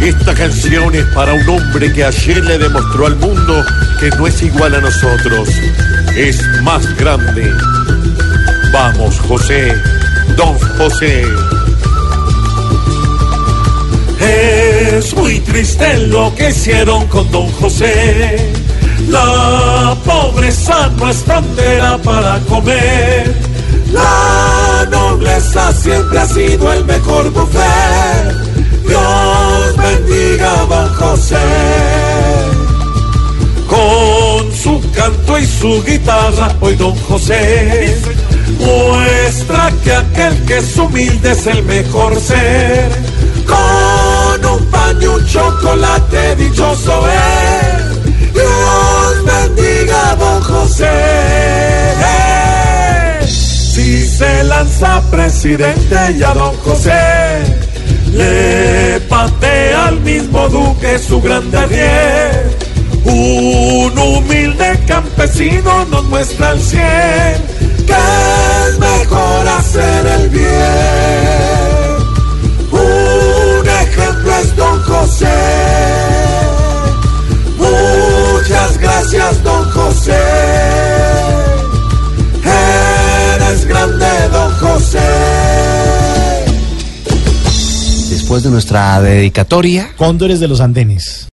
Esta canción es para un hombre que ayer le demostró al mundo que no es igual a nosotros, es más grande. Vamos, José, don José. Es muy triste lo que hicieron con don José. La pobreza no es frontera para comer. Siempre ha sido el mejor buffet. Dios bendiga a don José. Con su canto y su guitarra, hoy don José muestra que aquel que es humilde es el mejor ser. Con un pan y un chocolate dichoso es. Lanza presidente y a don José le patea al mismo duque su grande arrier. Un humilde campesino nos muestra al cien que es mejor hacer el bien. Un ejemplo es don José. Muchas gracias, don Después de nuestra dedicatoria, Cóndores de los Andenes.